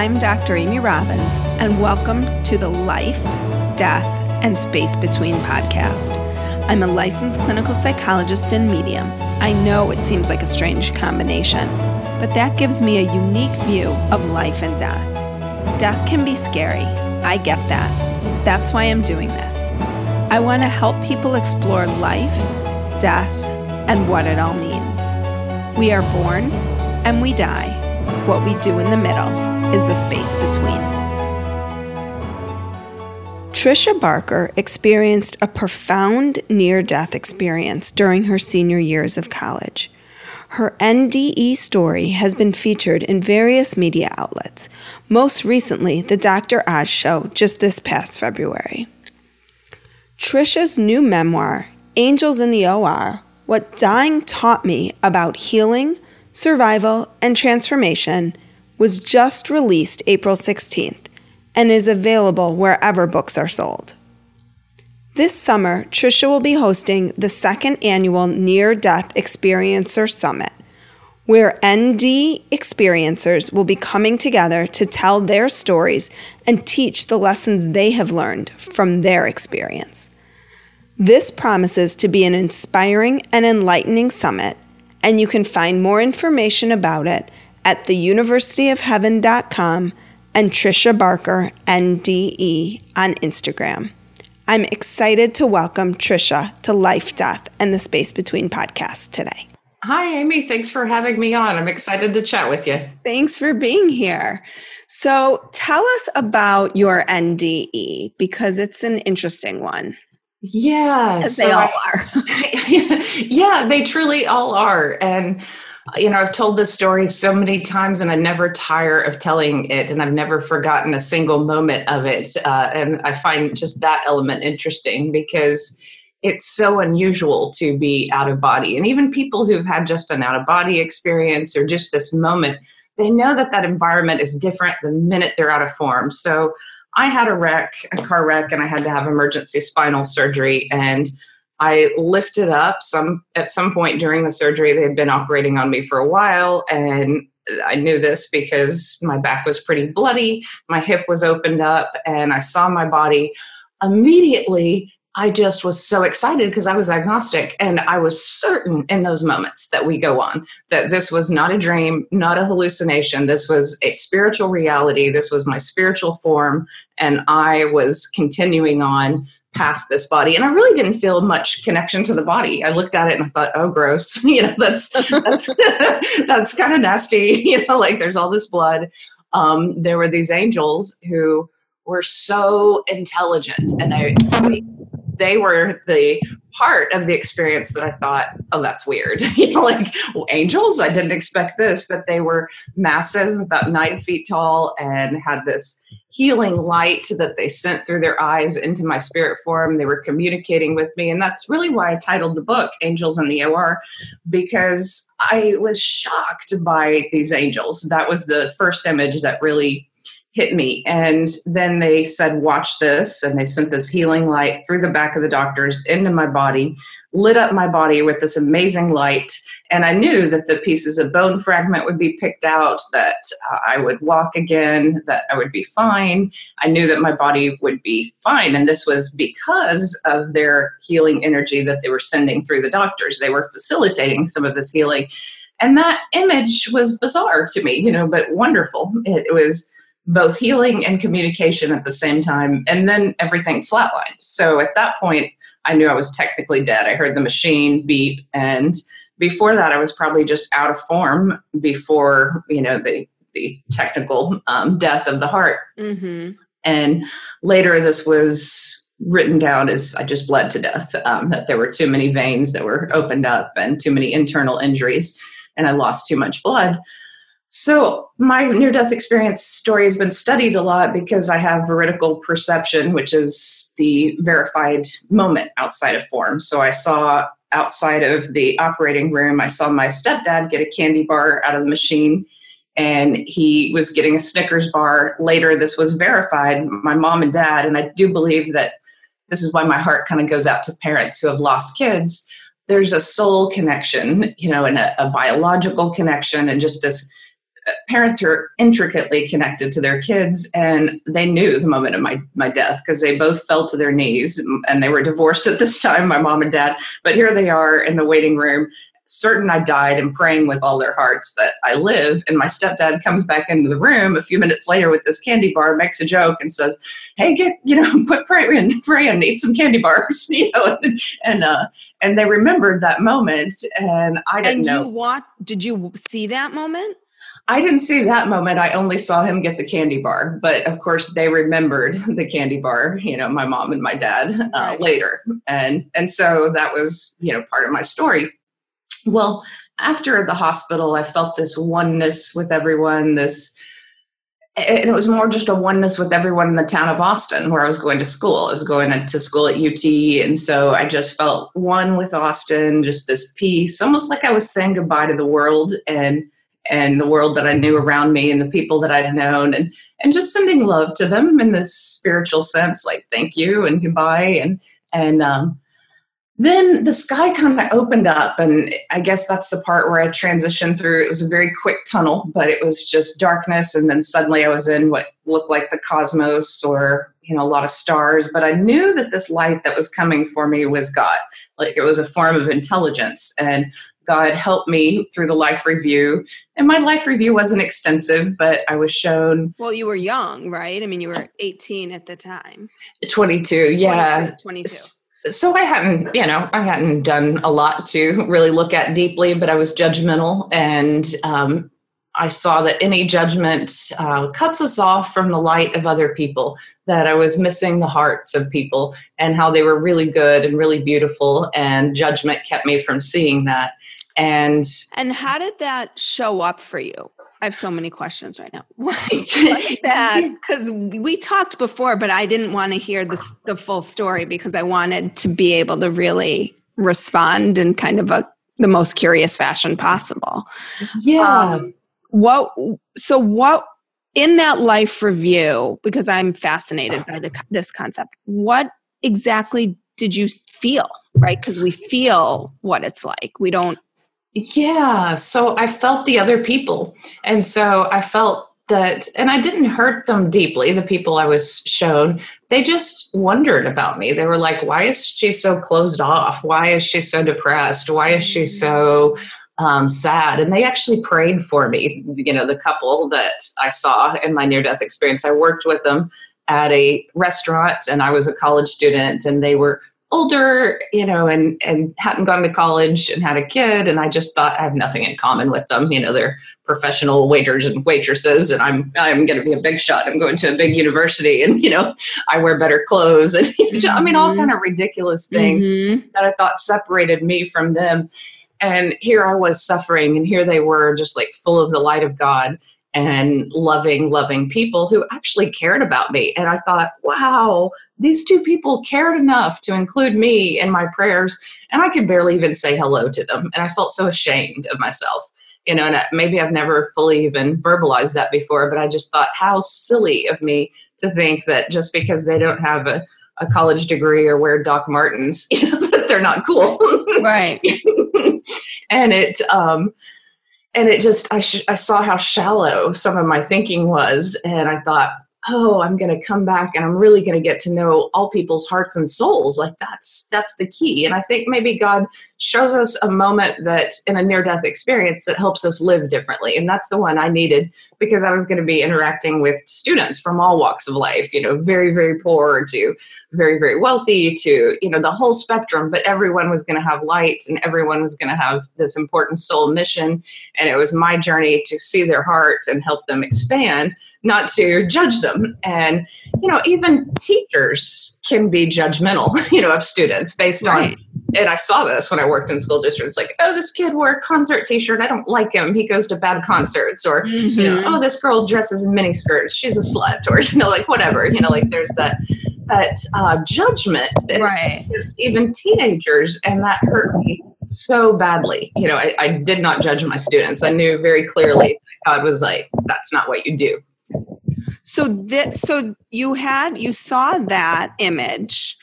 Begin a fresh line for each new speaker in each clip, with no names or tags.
I'm Dr. Amy Robbins, and welcome to the Life, Death, and Space Between podcast. I'm a licensed clinical psychologist and medium. I know it seems like a strange combination, but that gives me a unique view of life and death. Death can be scary. I get that. That's why I'm doing this. I want to help people explore life, death, and what it all means. We are born and we die. What we do in the middle is the space between. Tricia Barker experienced a profound near death experience during her senior years of college. Her NDE story has been featured in various media outlets, most recently, The Dr. Oz Show, just this past February. Tricia's new memoir, Angels in the OR What Dying Taught Me About Healing, Survival, and Transformation, was just released April 16th and is available wherever books are sold. This summer, Tricia will be hosting the second annual Near Death Experiencer Summit, where ND experiencers will be coming together to tell their stories and teach the lessons they have learned from their experience. This promises to be an inspiring and enlightening summit, and you can find more information about it at theuniversityofheaven.com and Tricia Barker NDE on Instagram. I'm excited to welcome Tricia to Life, Death, and the Space Between podcast today.
Hi, Amy. Thanks for having me on. I'm excited to chat with you.
Thanks for being here. So, tell us about your NDE because it's an interesting one.
Yeah,
so they all are.
yeah, they truly all are. And you know, I've told this story so many times and I never tire of telling it, and I've never forgotten a single moment of it. Uh, and I find just that element interesting because it's so unusual to be out of body. And even people who've had just an out of body experience or just this moment, they know that that environment is different the minute they're out of form. So I had a wreck, a car wreck, and I had to have emergency spinal surgery. And I lifted up some at some point during the surgery. They had been operating on me for a while, and I knew this because my back was pretty bloody, my hip was opened up, and I saw my body. Immediately, I just was so excited because I was agnostic and I was certain in those moments that we go on that this was not a dream, not a hallucination. This was a spiritual reality. This was my spiritual form. And I was continuing on past this body and i really didn't feel much connection to the body. I looked at it and i thought oh gross. You know that's that's that's kind of nasty you know like there's all this blood. Um, there were these angels who were so intelligent and I, they were the part of the experience that I thought, oh, that's weird. you know, like well, angels, I didn't expect this, but they were massive, about nine feet tall, and had this healing light that they sent through their eyes into my spirit form. They were communicating with me. And that's really why I titled the book Angels in the OR, because I was shocked by these angels. That was the first image that really hit me. And then they said, Watch this. And they sent this healing light through the back of the doctors into my body, lit up my body with this amazing light. And I knew that the pieces of bone fragment would be picked out, that uh, I would walk again, that I would be fine. I knew that my body would be fine. And this was because of their healing energy that they were sending through the doctors. They were facilitating some of this healing. And that image was bizarre to me, you know, but wonderful. It, it was both healing and communication at the same time. And then everything flatlined. So at that point, I knew I was technically dead. I heard the machine beep. And before that, I was probably just out of form before, you know, the, the technical um, death of the heart. Mm-hmm. And later, this was written down as I just bled to death, um, that there were too many veins that were opened up and too many internal injuries, and I lost too much blood. So, my near death experience story has been studied a lot because I have veridical perception, which is the verified moment outside of form. So, I saw outside of the operating room, I saw my stepdad get a candy bar out of the machine and he was getting a Snickers bar. Later, this was verified, my mom and dad. And I do believe that this is why my heart kind of goes out to parents who have lost kids. There's a soul connection, you know, and a, a biological connection, and just this parents are intricately connected to their kids and they knew the moment of my, my death because they both fell to their knees and they were divorced at this time my mom and dad but here they are in the waiting room certain I died and praying with all their hearts that I live. And my stepdad comes back into the room a few minutes later with this candy bar, makes a joke, and says, "Hey, get you know, put pray and pray and eat some candy bars." You know, and and, uh, and they remembered that moment, and I didn't
and
know.
You what did you see that moment?
I didn't see that moment. I only saw him get the candy bar. But of course, they remembered the candy bar. You know, my mom and my dad uh, right. later, and and so that was you know part of my story well, after the hospital, I felt this oneness with everyone, this and it was more just a oneness with everyone in the town of Austin where I was going to school. I was going to school at UT. And so I just felt one with Austin, just this peace, almost like I was saying goodbye to the world and and the world that I knew around me and the people that I'd known and and just sending love to them in this spiritual sense, like thank you and goodbye. And and um then the sky kind of opened up and i guess that's the part where i transitioned through it was a very quick tunnel but it was just darkness and then suddenly i was in what looked like the cosmos or you know a lot of stars but i knew that this light that was coming for me was god like it was a form of intelligence and god helped me through the life review. And my life review wasn't extensive but i was shown
well you were young right? I mean you were 18 at the time.
22 yeah.
22, 22
so I hadn't, you know, I hadn't done a lot to really look at deeply, but I was judgmental, and um, I saw that any judgment uh, cuts us off from the light of other people. That I was missing the hearts of people and how they were really good and really beautiful, and judgment kept me from seeing that. And
and how did that show up for you? I have so many questions right now. that because we talked before, but I didn't want to hear the the full story because I wanted to be able to really respond in kind of a the most curious fashion possible.
Yeah. Um,
what? So what? In that life review, because I'm fascinated by the, this concept, what exactly did you feel? Right? Because we feel what it's like. We don't
yeah. So I felt the other people. And so I felt that, and I didn't hurt them deeply, the people I was shown. They just wondered about me. They were like, why is she so closed off? Why is she so depressed? Why is she so um, sad? And they actually prayed for me. You know, the couple that I saw in my near death experience, I worked with them at a restaurant and I was a college student and they were older, you know, and and hadn't gone to college and had a kid, and I just thought I have nothing in common with them. You know, they're professional waiters and waitresses, and I'm I'm going to be a big shot. I'm going to a big university, and you know, I wear better clothes, and mm-hmm. I mean, all mm-hmm. kind of ridiculous things mm-hmm. that I thought separated me from them. And here I was suffering, and here they were, just like full of the light of God and loving, loving people who actually cared about me. And I thought, wow, these two people cared enough to include me in my prayers. And I could barely even say hello to them. And I felt so ashamed of myself. You know, and maybe I've never fully even verbalized that before, but I just thought how silly of me to think that just because they don't have a, a college degree or wear Doc Martens, you know, that they're not cool.
Right.
and it, um, and it just I sh- I saw how shallow some of my thinking was, and I thought, oh, I'm going to come back and I'm really going to get to know all people's hearts and souls. Like that's that's the key. And I think maybe God shows us a moment that in a near death experience that helps us live differently. And that's the one I needed because I was going to be interacting with students from all walks of life, you know, very, very poor to very, very wealthy to, you know, the whole spectrum. But everyone was going to have light and everyone was going to have this important soul mission. And it was my journey to see their heart and help them expand, not to judge them. And, you know, even teachers can be judgmental, you know, of students based right. on and I saw this when I worked in school districts, like, oh, this kid wore a concert T-shirt. I don't like him. He goes to bad concerts, or mm-hmm. you know, mm-hmm. oh, this girl dresses in mini skirts. She's a slut, or you know, like whatever. You know, like there's that that uh, judgment. That
right.
It's even teenagers, and that hurt me so badly. You know, I, I did not judge my students. I knew very clearly God was like, that's not what you do.
So that so you had you saw that image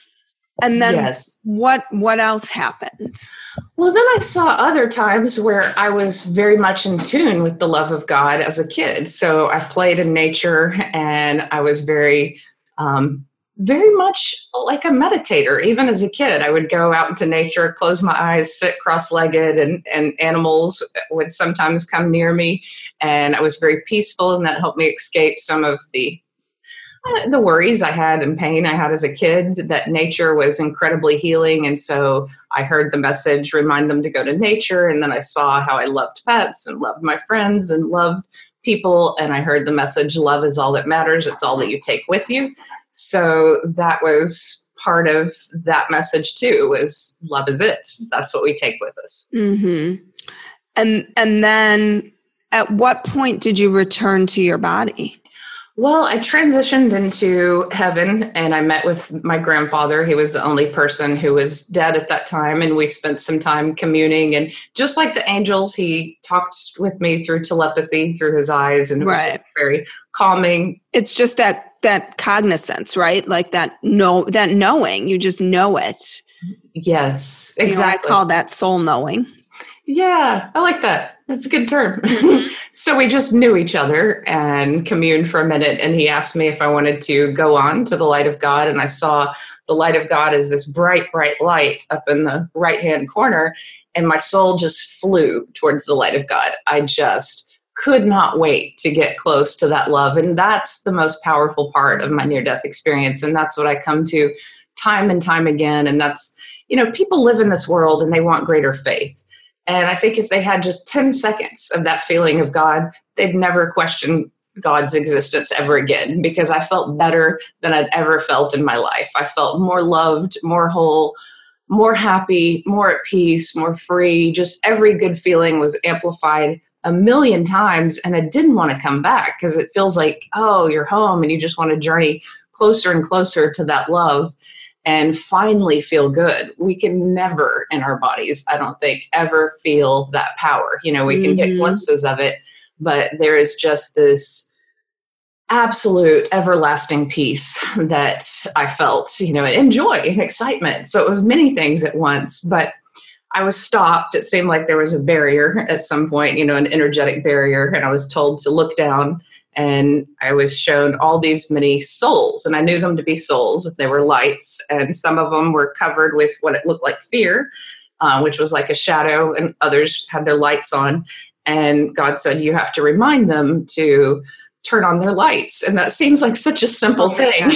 and then
yes.
what what else happened?
Well, then I saw other times where I was very much in tune with the love of God as a kid. So I played in nature and I was very, um, very much like a meditator. Even as a kid, I would go out into nature, close my eyes, sit cross legged, and, and animals would sometimes come near me. And I was very peaceful, and that helped me escape some of the uh, the worries I had and pain I had as a kid, that nature was incredibly healing. And so I heard the message, remind them to go to nature. And then I saw how I loved pets and loved my friends and loved people. And I heard the message, love is all that matters. It's all that you take with you. So that was part of that message too, was love is it. That's what we take with us.
Mm-hmm. And, and then at what point did you return to your body?
Well, I transitioned into heaven and I met with my grandfather. He was the only person who was dead at that time. And we spent some time communing. And just like the angels, he talked with me through telepathy through his eyes and it right. was very calming.
It's just that that cognizance, right? Like that know that knowing. You just know it.
Yes, exactly.
You know, I call that soul knowing.
Yeah, I like that. That's a good term. Mm-hmm. so we just knew each other and communed for a minute. And he asked me if I wanted to go on to the light of God. And I saw the light of God as this bright, bright light up in the right hand corner. And my soul just flew towards the light of God. I just could not wait to get close to that love. And that's the most powerful part of my near death experience. And that's what I come to time and time again. And that's, you know, people live in this world and they want greater faith and I think if they had just 10 seconds of that feeling of God, they'd never question God's existence ever again because I felt better than I'd ever felt in my life. I felt more loved, more whole, more happy, more at peace, more free. Just every good feeling was amplified a million times. And I didn't want to come back because it feels like, oh, you're home and you just want to journey closer and closer to that love and finally feel good. We can never in our bodies, I don't think, ever feel that power. You know, we can mm-hmm. get glimpses of it, but there is just this absolute everlasting peace that I felt, you know, and joy and excitement. So it was many things at once, but I was stopped. It seemed like there was a barrier at some point, you know, an energetic barrier, and I was told to look down and I was shown all these many souls, and I knew them to be souls. They were lights, and some of them were covered with what it looked like fear, uh, which was like a shadow, and others had their lights on. And God said, You have to remind them to turn on their lights. And that seems like such a simple thing.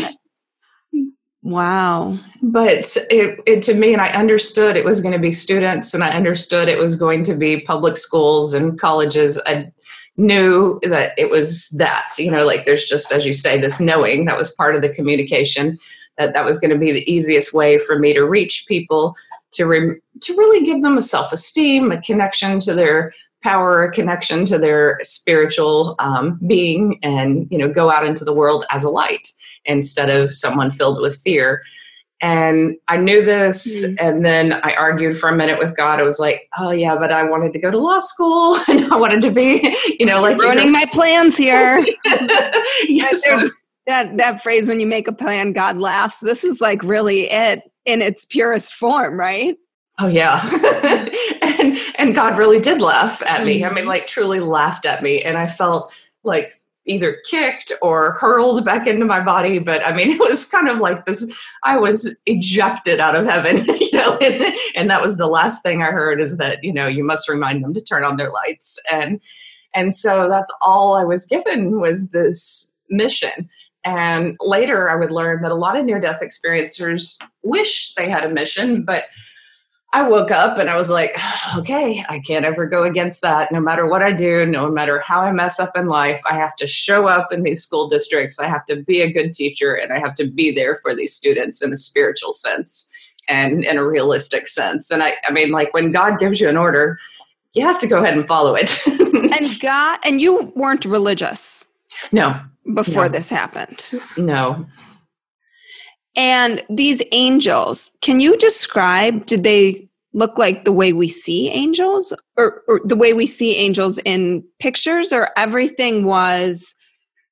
Wow.
But it, it, to me, and I understood it was going to be students and I understood it was going to be public schools and colleges. I knew that it was that you know like there's just as you say this knowing that was part of the communication that that was going to be the easiest way for me to reach people to re- to really give them a self-esteem a connection to their power a connection to their spiritual um, being and you know go out into the world as a light instead of someone filled with fear and I knew this. Mm-hmm. And then I argued for a minute with God. I was like, oh, yeah, but I wanted to go to law school and I wanted to be, you know, like
ruining you know. my plans here. yes. that, that phrase, when you make a plan, God laughs. This is like really it in its purest form, right?
Oh, yeah. and, and God really did laugh at me. Mm-hmm. I mean, mm-hmm. like, truly laughed at me. And I felt like either kicked or hurled back into my body but i mean it was kind of like this i was ejected out of heaven you know and, and, that was the last thing i heard is that you know you must remind them to turn on their lights. And and so that's all i was given was this mission. And later i would learn that a lot of near death experiencers wish they had a mission but I woke up and I was like, okay, I can't ever go against that. No matter what I do, no matter how I mess up in life, I have to show up in these school districts. I have to be a good teacher and I have to be there for these students in a spiritual sense and in a realistic sense. And I, I mean, like when God gives you an order, you have to go ahead and follow it.
and God, and you weren't religious.
No.
Before
no.
this happened.
No.
And these angels, can you describe, did they look like the way we see angels or, or, the way we see angels in pictures or everything was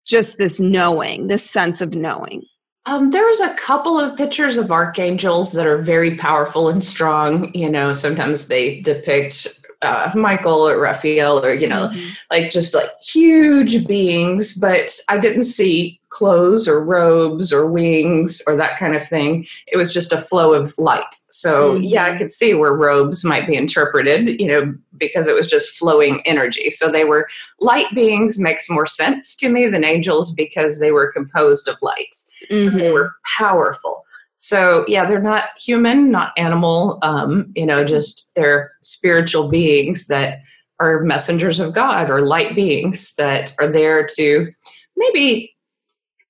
just this knowing, this sense of knowing?
Um, there's a couple of pictures of archangels that are very powerful and strong. You know, sometimes they depict uh, Michael or Raphael or, you know, mm-hmm. like just like huge beings, but I didn't see clothes or robes or wings or that kind of thing. It was just a flow of light. So, mm-hmm. yeah, I could see where robes might be interpreted, you know, because it was just flowing energy. So, they were light beings, makes more sense to me than angels because they were composed of light. Mm-hmm. They were powerful. So yeah, they're not human, not animal. Um, you know, just they're spiritual beings that are messengers of God or light beings that are there to maybe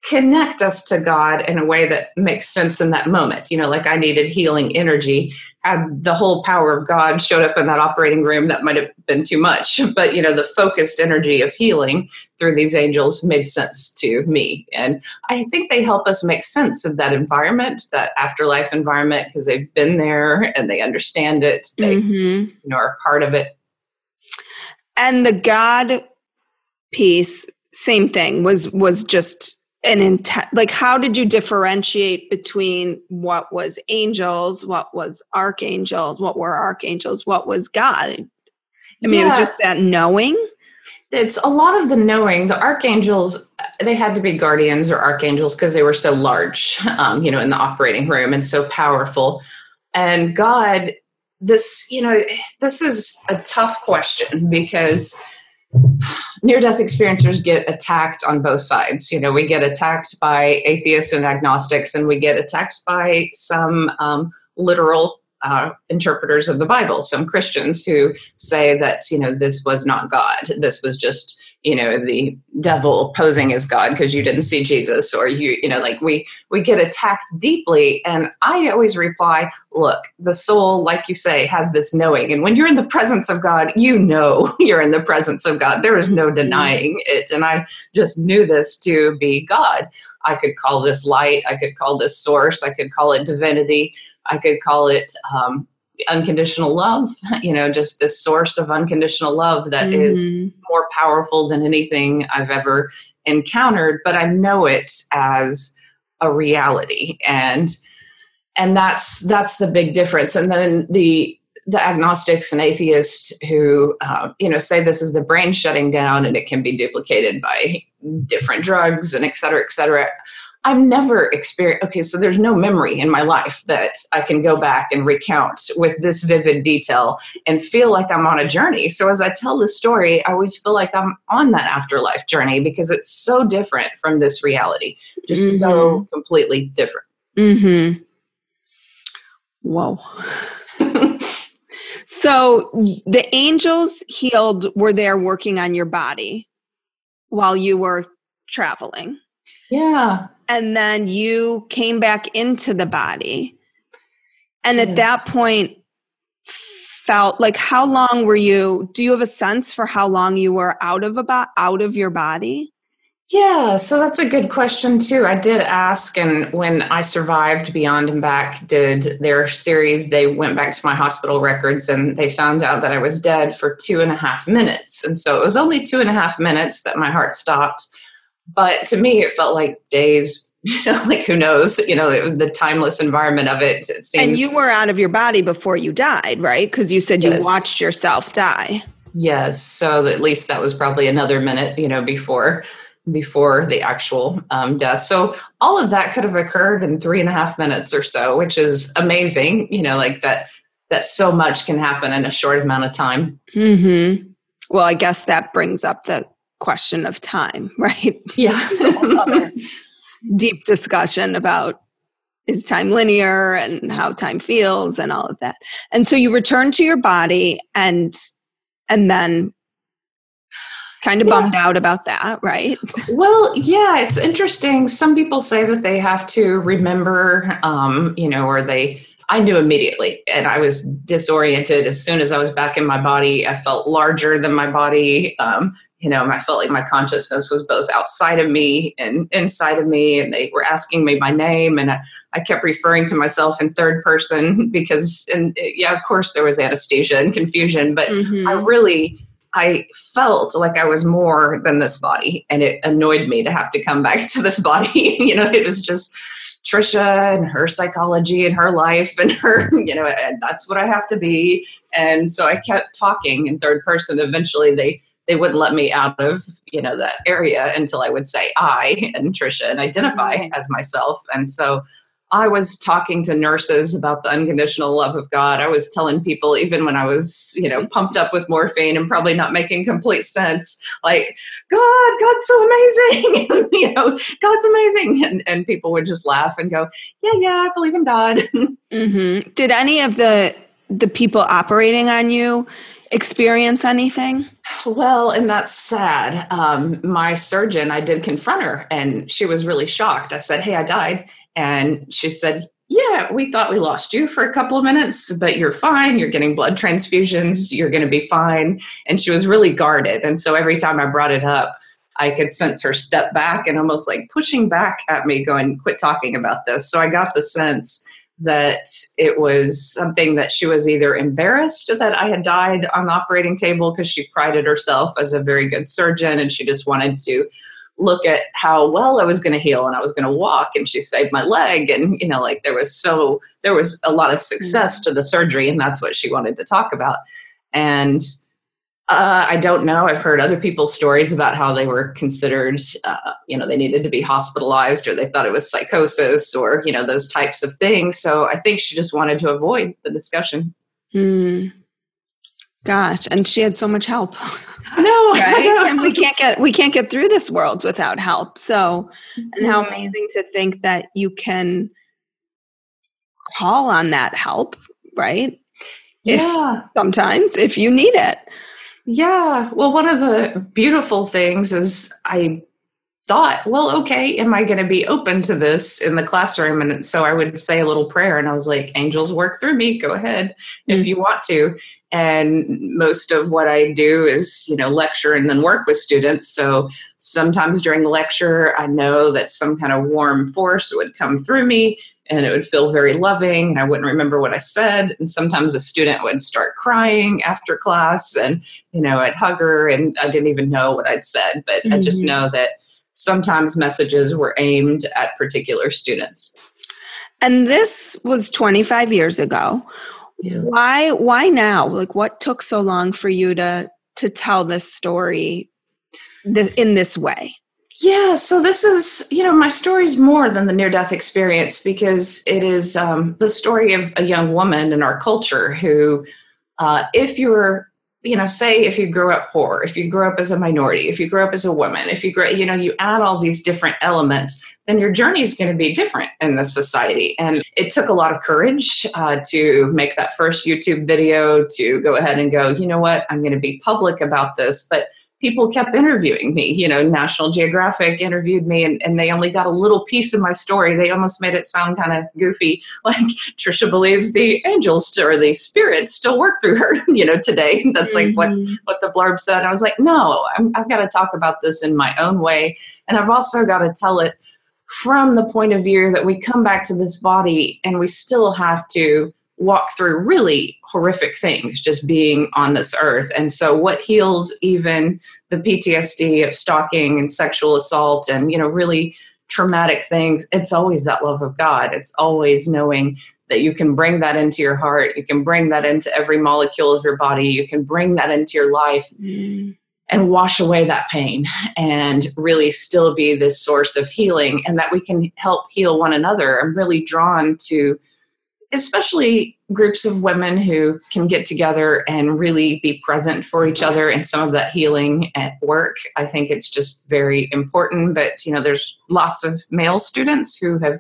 connect us to God in a way that makes sense in that moment. You know, like I needed healing energy. Had the whole power of God showed up in that operating room, that might have been too much. But, you know, the focused energy of healing through these angels made sense to me. And I think they help us make sense of that environment, that afterlife environment, because they've been there and they understand it. They, mm-hmm. you know, are part of it.
And the God piece, same thing, was was just an intent like how did you differentiate between what was angels what was archangels what were archangels what was god? I mean yeah. it was just that knowing?
It's a lot of the knowing. The archangels they had to be guardians or archangels because they were so large um, you know in the operating room and so powerful. And god this you know this is a tough question because near death experiencers get attacked on both sides. You know, we get attacked by atheists and agnostics, and we get attacked by some um, literal uh, interpreters of the Bible, some Christians who say that, you know, this was not God. This was just you know the devil posing as god because you didn't see jesus or you you know like we we get attacked deeply. And i always reply look the soul like you say has this knowing. And when you're in the presence of god you know you're in the presence of god. There is no mm-hmm. denying it. And i just knew this to be god. I could call this light. I could call this source. I could call it divinity. I could call it um, unconditional love you know just this source of unconditional love that mm-hmm. is more powerful than anything i've ever encountered but i know it as a reality and and that's that's the big difference and then the the agnostics and atheists who uh, you know say this is the brain shutting down and it can be duplicated by different drugs and et cetera et cetera I've never experienced, okay, so there's no memory in my life that I can go back and recount with this vivid detail and feel like I'm on a journey. So as I tell the story, I always feel like I'm on that afterlife journey because it's so different from this reality, just mm-hmm. so completely different.
Mm-hmm. Whoa. so the angels healed were there working on your body while you were traveling.
Yeah
and then you came back into the body. And yes. at that point felt like how long were you do you have a sense for how long you were out of about out of your body?
Yeah so that's a good question too. I did ask and when i survived beyond and back did their series they went back to my hospital records and they found out that i was dead for two and a half minutes. And so it was only two and a half minutes that my heart stopped but to me, it felt like days. You know, like who knows? You know, the timeless environment of it. it
seems, and you were out of your body before you died, right? Because you said yes. you watched yourself die.
Yes. So at least that was probably another minute. You know, before before the actual um, death. So all of that could have occurred in three and a half minutes or so, which is amazing. You know, like that that so much can happen in a short amount of time.
Hmm. Well, I guess that brings up the question of time, right?
Yeah.
deep discussion about is time linear and how time feels and all of that. And so you return to your body and and then kind of yeah. bummed out about that, right?
Well, yeah, it's interesting. Some people say that they have to remember, um, you know, or they. I knew immediately, and I was disoriented as soon as I was back in my body. I felt larger than my body. Um, you know, I felt like my consciousness was both outside of me and inside of me, and they were asking me my name, and I, I kept referring to myself in third person because, and yeah, of course, there was anesthesia and confusion, but mm-hmm. I really, I felt like I was more than this body, and it annoyed me to have to come back to this body. you know, it was just Tricia and her psychology and her life and her, you know, that's what I have to be. And so I kept talking in third person. Eventually, they they wouldn't let me out of you know that area until I would say I and Tricia and identify mm-hmm. as myself. And so I was talking to nurses about the unconditional love of God. I was telling people, even when I was, you know, pumped up with morphine and probably not making complete sense, like, God, God's so amazing. and, you know, God's amazing. And, and people would just laugh and go, Yeah, yeah, I believe in God.
mm-hmm. Did any of the the people operating on you experience anything?
Well, and that's sad. Um, my surgeon, I did confront her and she was really shocked. I said, Hey, I died. And she said, Yeah, we thought we lost you for a couple of minutes, but you're fine. You're getting blood transfusions. You're going to be fine. And she was really guarded. And so every time I brought it up, I could sense her step back and almost like pushing back at me, going, Quit talking about this. So I got the sense that it was something that she was either embarrassed that I had died on the operating table because she prided herself as a very good surgeon and she just wanted to look at how well I was going to heal and I was going to walk and she saved my leg and you know like there was so there was a lot of success mm-hmm. to the surgery and that's what she wanted to talk about and uh, I don't know. I've heard other people's stories about how they were considered, uh, you know, they needed to be hospitalized or they thought it was psychosis or, you know, those types of things. So I think she just wanted to avoid the discussion.
Mm. Gosh, and she had so much help.
No,
right? and we can't get we can't get through this world without help. So, and how mm-hmm. amazing to think that you can call on that help, right?
Yeah.
If, sometimes if you need it.
Yeah. Well, one of the beautiful things is I thought, well, okay, am I going to be open to this in the classroom? And so I would say a little prayer and I was like, angels work through me. Go ahead mm-hmm. if you want to and most of what i do is you know lecture and then work with students so sometimes during the lecture i know that some kind of warm force would come through me and it would feel very loving and i wouldn't remember what i said and sometimes a student would start crying after class and you know i'd hug her and i didn't even know what i'd said but mm-hmm. i just mm-hmm. know that sometimes messages were aimed at particular students
and this was 25 years ago yeah. Why why now? Like what took so long for you to to tell this story in this way?
Yeah, so this is, you know, my story is more than the near death experience because it is um, the story of a young woman in our culture who, uh, if you're you know, say if you grew up poor, if you grew up as a minority, if you grew up as a woman, if you grow, you know, you add all these different elements, then your journey is going to be different in this society. And it took a lot of courage uh, to make that first YouTube video to go ahead and go, you know what, I'm going to be public about this. But people kept interviewing me. You know, National Geographic interviewed me and, and they only got a little piece of my story. They almost made it sound kind of goofy, like Tricia believes the angels or the spirits still work through her, you know, today. That's like mm-hmm. what, what the blurb said. I was like, no, I'm, I've got to talk about this in my own way. And I've also got to tell it from the point of view that we come back to this body and we still have to walk through really horrific things just being on this earth. And so, what heals even the PTSD of stalking and sexual assault and, you know, really traumatic things, it's always that love of God. It's always knowing that you can bring that into your heart, you can bring that into every molecule of your body, you can bring that into your life. Mm. And wash away that pain and really still be this source of healing, and that we can help heal one another. I'm really drawn to especially groups of women who can get together and really be present for each other and some of that healing at work. I think it's just very important but you know there's lots of male students who have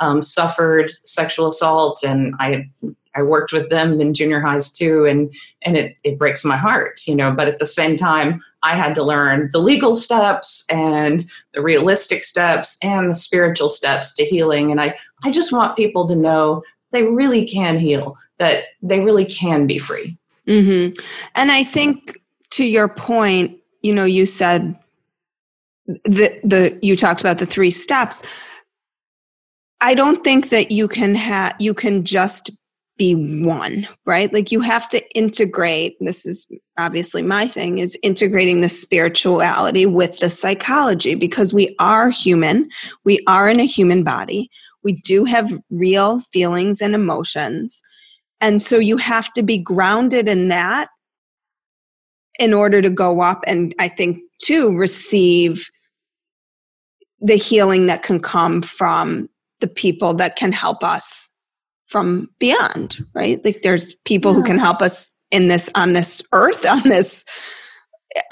um, suffered sexual assault and i i worked with them in junior highs too and and it, it breaks my heart you know but at the same time i had to learn the legal steps and the realistic steps and the spiritual steps to healing and i i just want people to know they really can heal, that they really can be free.
Mm-hmm. And I think to your point, you know, you said the the you talked about the three steps. I don't think that you can have you can just be one, right? Like you have to integrate. This is obviously my thing is integrating the spirituality with the psychology because we are human. We are in a human body We do have real feelings and emotions. And so you have to be grounded in that in order to go up and I think to receive the healing that can come from the people that can help us from beyond, right? Like there's people yeah. who can help us in this on this earth, on this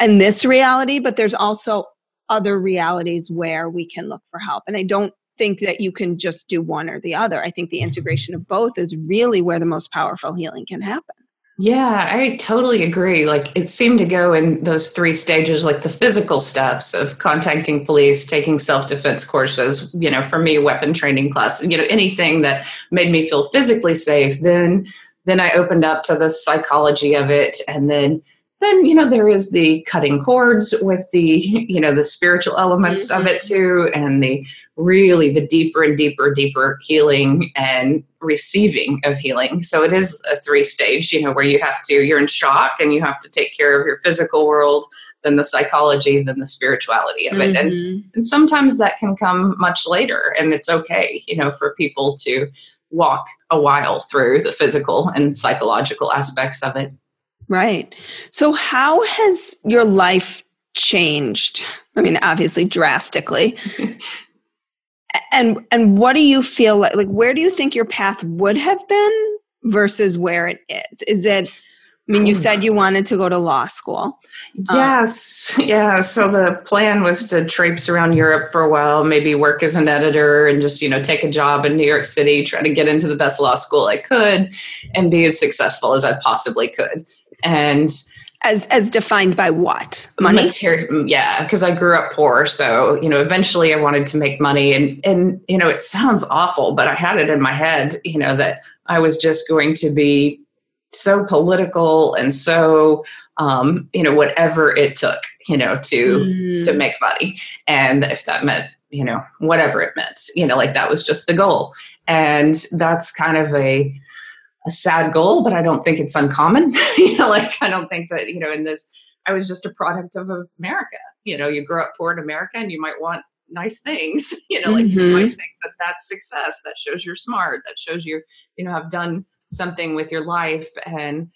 in this reality, but there's also other realities where we can look for help. And I don't think that you can just do one or the other. I think the integration of both is really where the most powerful healing can happen.
Yeah, I totally agree. Like it seemed to go in those three stages, like the physical steps of contacting police, taking self defense courses, you know, for me, weapon training class, you know, anything that made me feel physically safe. Then, then I opened up to the psychology of it. And then, then, you know, there is the cutting cords with the, you know, the spiritual elements mm-hmm. of it too, and the really the deeper and deeper, deeper healing and receiving of healing. So it is a three stage, you know, where you have to, you're in shock and you have to take care of your physical world, then the psychology, then the spirituality of it. Mm-hmm. And, and sometimes that can come much later and it's okay, you know, for people to walk a while through the physical and psychological aspects of it.
Right. So, how has your life changed? I mean, obviously, drastically. and and what do you feel like like where do you think your path would have been versus where it is is it I mean, you said you wanted to go to law school.
Um, yes. Um, yeah. So the plan was to traipse around Europe for a while, maybe work as an editor and just, you know, take a job in New York City, try to get into the best law school I could and be as successful as I possibly could. And
as as defined by what? Money?
Materi- yeah because i grew up poor so you know eventually i wanted to make money. And and you know it sounds awful but i had it in my head you know that i was just going to be so political and so um, you know whatever it took you know to mm. to make money. And if that meant you know whatever it meant you know like that was just the goal. And that's kind of a a sad goal, but I don't think it's uncommon. you know, like I don't think that, you know, in this, I was just a product of America. You know, you grow up poor in America and you might want nice things. You know, like mm-hmm. you might mm-hmm. think that that's success. That shows you're smart. That shows you, you know, have done something with your life. And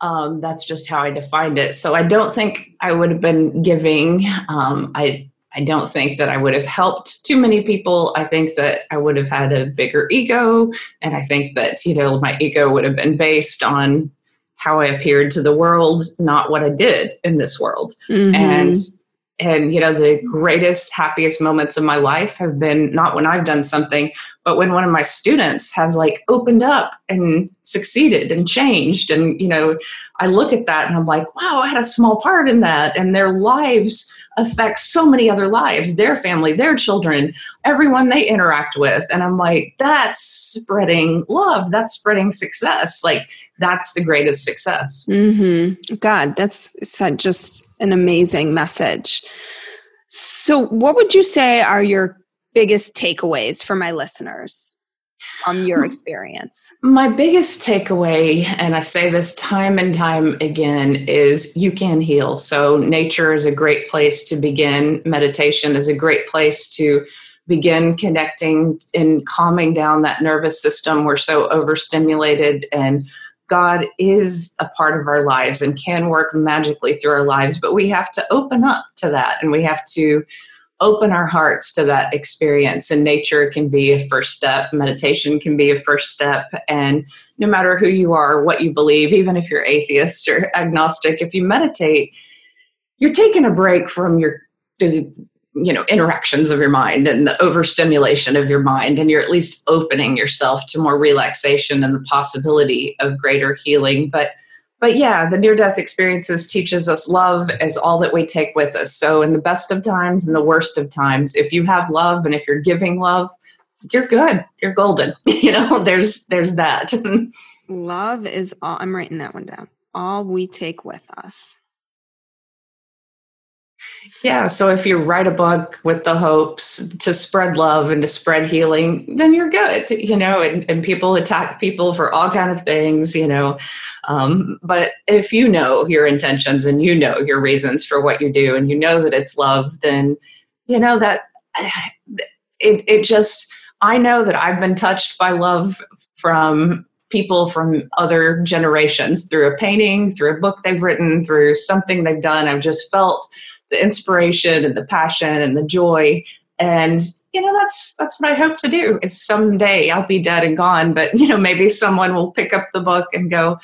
um, that's just how I defined it. So I don't think I would have been giving. Um, I I don't think that I would have helped too many people. I think that I would have had a bigger ego. And I think that, you know, my ego would have been based on how I appeared to the world, not what I did in this world. Mm-hmm. And and you know the greatest happiest moments of my life have been not when i've done something but when one of my students has like opened up and succeeded and changed and you know i look at that and i'm like wow i had a small part in that and their lives affect so many other lives their family their children everyone they interact with. And i'm like that's spreading love. That's spreading success. Like that's the greatest success.
Mm-hmm. god that's just an amazing message. So what would you say are your biggest takeaways for my listeners from your experience?
My biggest takeaway, and I say this time and time again, is you can heal. So, nature is a great place to begin. Meditation is a great place to begin connecting and calming down that nervous system. We're so overstimulated, and God is a part of our lives and can work magically through our lives, but we have to open up to that and we have to open our hearts to that experience. And nature can be a first step, meditation can be a first step. And no matter who you are, what you believe, even if you're atheist or agnostic, if you meditate, you're taking a break from your the you know interactions of your mind and the overstimulation of your mind and you're at least opening yourself to more relaxation and the possibility of greater healing but but yeah, the near death experiences teaches us love as all that we take with us. So in the best of times and the worst of times, if you have love and if you're giving love, you're good. You're golden. you know, there's there's that.
love is all I'm writing that one down. All we take with us.
Yeah. So if you write a book with the hopes to spread love and to spread healing, then you're good, you know, and, and people attack people for all kind of things, you know. Um, but if you know your intentions and you know your reasons for what you do and you know that it's love, then, you know, that it, it just I know that I've been touched by love from people from other generations through a painting, through a book they've written, through something they've done. I've just felt the inspiration and the passion and the joy. And you know that's that's what I hope to do. Is someday I'll be dead and gone, but you know maybe someone will pick up the book and go,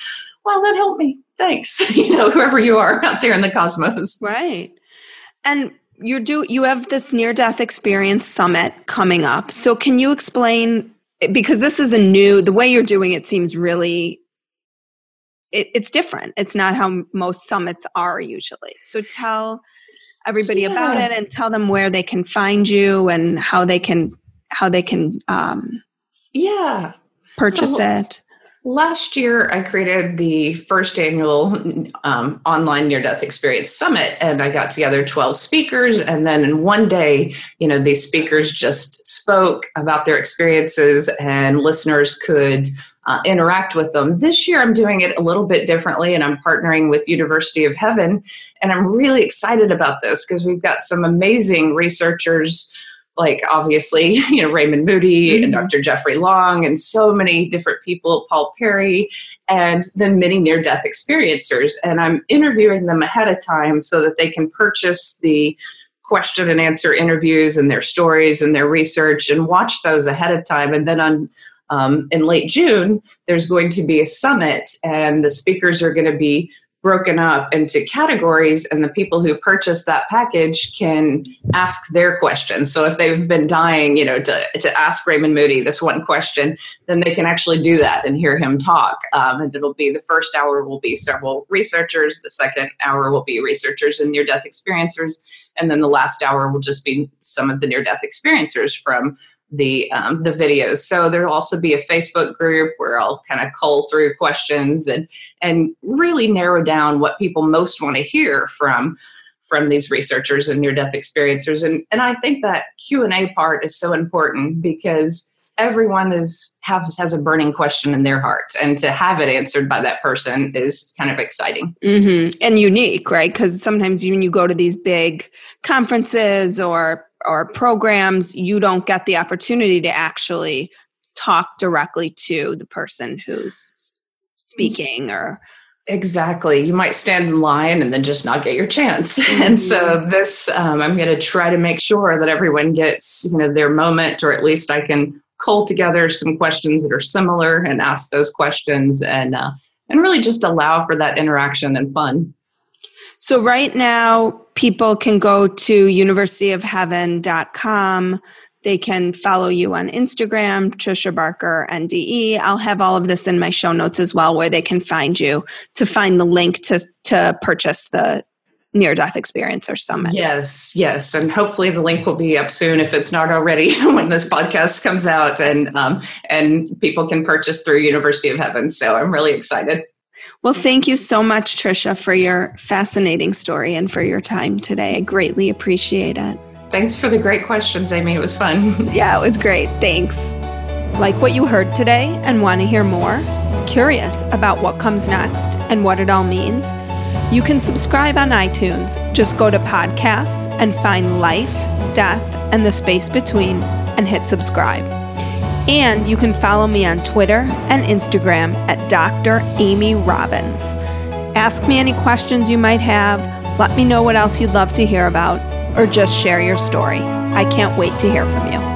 "Well, that helped me. Thanks." you know, whoever you are out there in the cosmos.
Right. And you do you have this near death experience summit coming up. So can you explain because this is a new the way you're doing it seems really it, it's different. It's not how most summits are usually. So tell everybody yeah. about it and tell them where they can find you and how they can how they can um,
yeah
purchase so, it
Last year, I created the first annual um, online near death experience summit, and I got together 12 speakers. And then in one day, you know, these speakers just spoke about their experiences, and listeners could uh, interact with them. This year, I'm doing it a little bit differently, and I'm partnering with University of Heaven. And I'm really excited about this because we've got some amazing researchers like obviously, you know, Raymond Moody mm-hmm. and Dr. Jeffrey Long and so many different people, Paul Perry, and then many near death experiencers. And I'm interviewing them ahead of time so that they can purchase the question and answer interviews and their stories and their research and watch those ahead of time. And then on um, in late June, there's going to be a summit, and the speakers are going to be broken up into categories and the people who purchase that package can ask their questions. So if they've been dying you know to, to ask raymond moody this one question then they can actually do that and hear him talk. Um, and it'll be the first hour will be several researchers the second hour will be researchers and near death experiencers and then the last hour will just be some of the near death experiencers from the um, the videos. So there'll also be a Facebook group where I'll kind of cull through questions and and really narrow down what people most want to hear from from these researchers and near death experiencers. And and I think that Q and A part is so important because everyone is has has a burning question in their heart and to have it answered by that person is kind of exciting
mm-hmm. and unique right because sometimes when you go to these big conferences or or programs, you don't get the opportunity to actually talk directly to the person who's speaking or
Exactly. You might stand in line and then just not get your chance. And so mm-hmm. this, um, I'm going to try to make sure that everyone gets, you know, their moment, or at least I can cull together some questions that are similar and ask those questions and uh, and really just allow for that interaction and fun.
So right now, people can go to universityofheaven.com. They can follow you on Instagram, Tricia Barker NDE. I'll have all of this in my show notes as well, where they can find you to find the link to to purchase the near death experience or summit.
Yes, yes, and hopefully the link will be up soon if it's not already when this podcast comes out, and um, and people can purchase through University of Heaven. So I'm really excited.
Well, thank you so much, Tricia, for your fascinating story and for your time today. I greatly appreciate it.
Thanks for the great questions, Amy. It was fun.
yeah, it was great. Thanks. Like what you heard today and want to hear more? Curious about what comes next and what it all means? You can subscribe on iTunes. Just go to podcasts and find life, death, and the space between and hit subscribe. And you can follow me on Twitter and Instagram at Dr. Amy Robbins. Ask me any questions you might have, let me know what else you'd love to hear about, or just share your story. I can't wait to hear from you.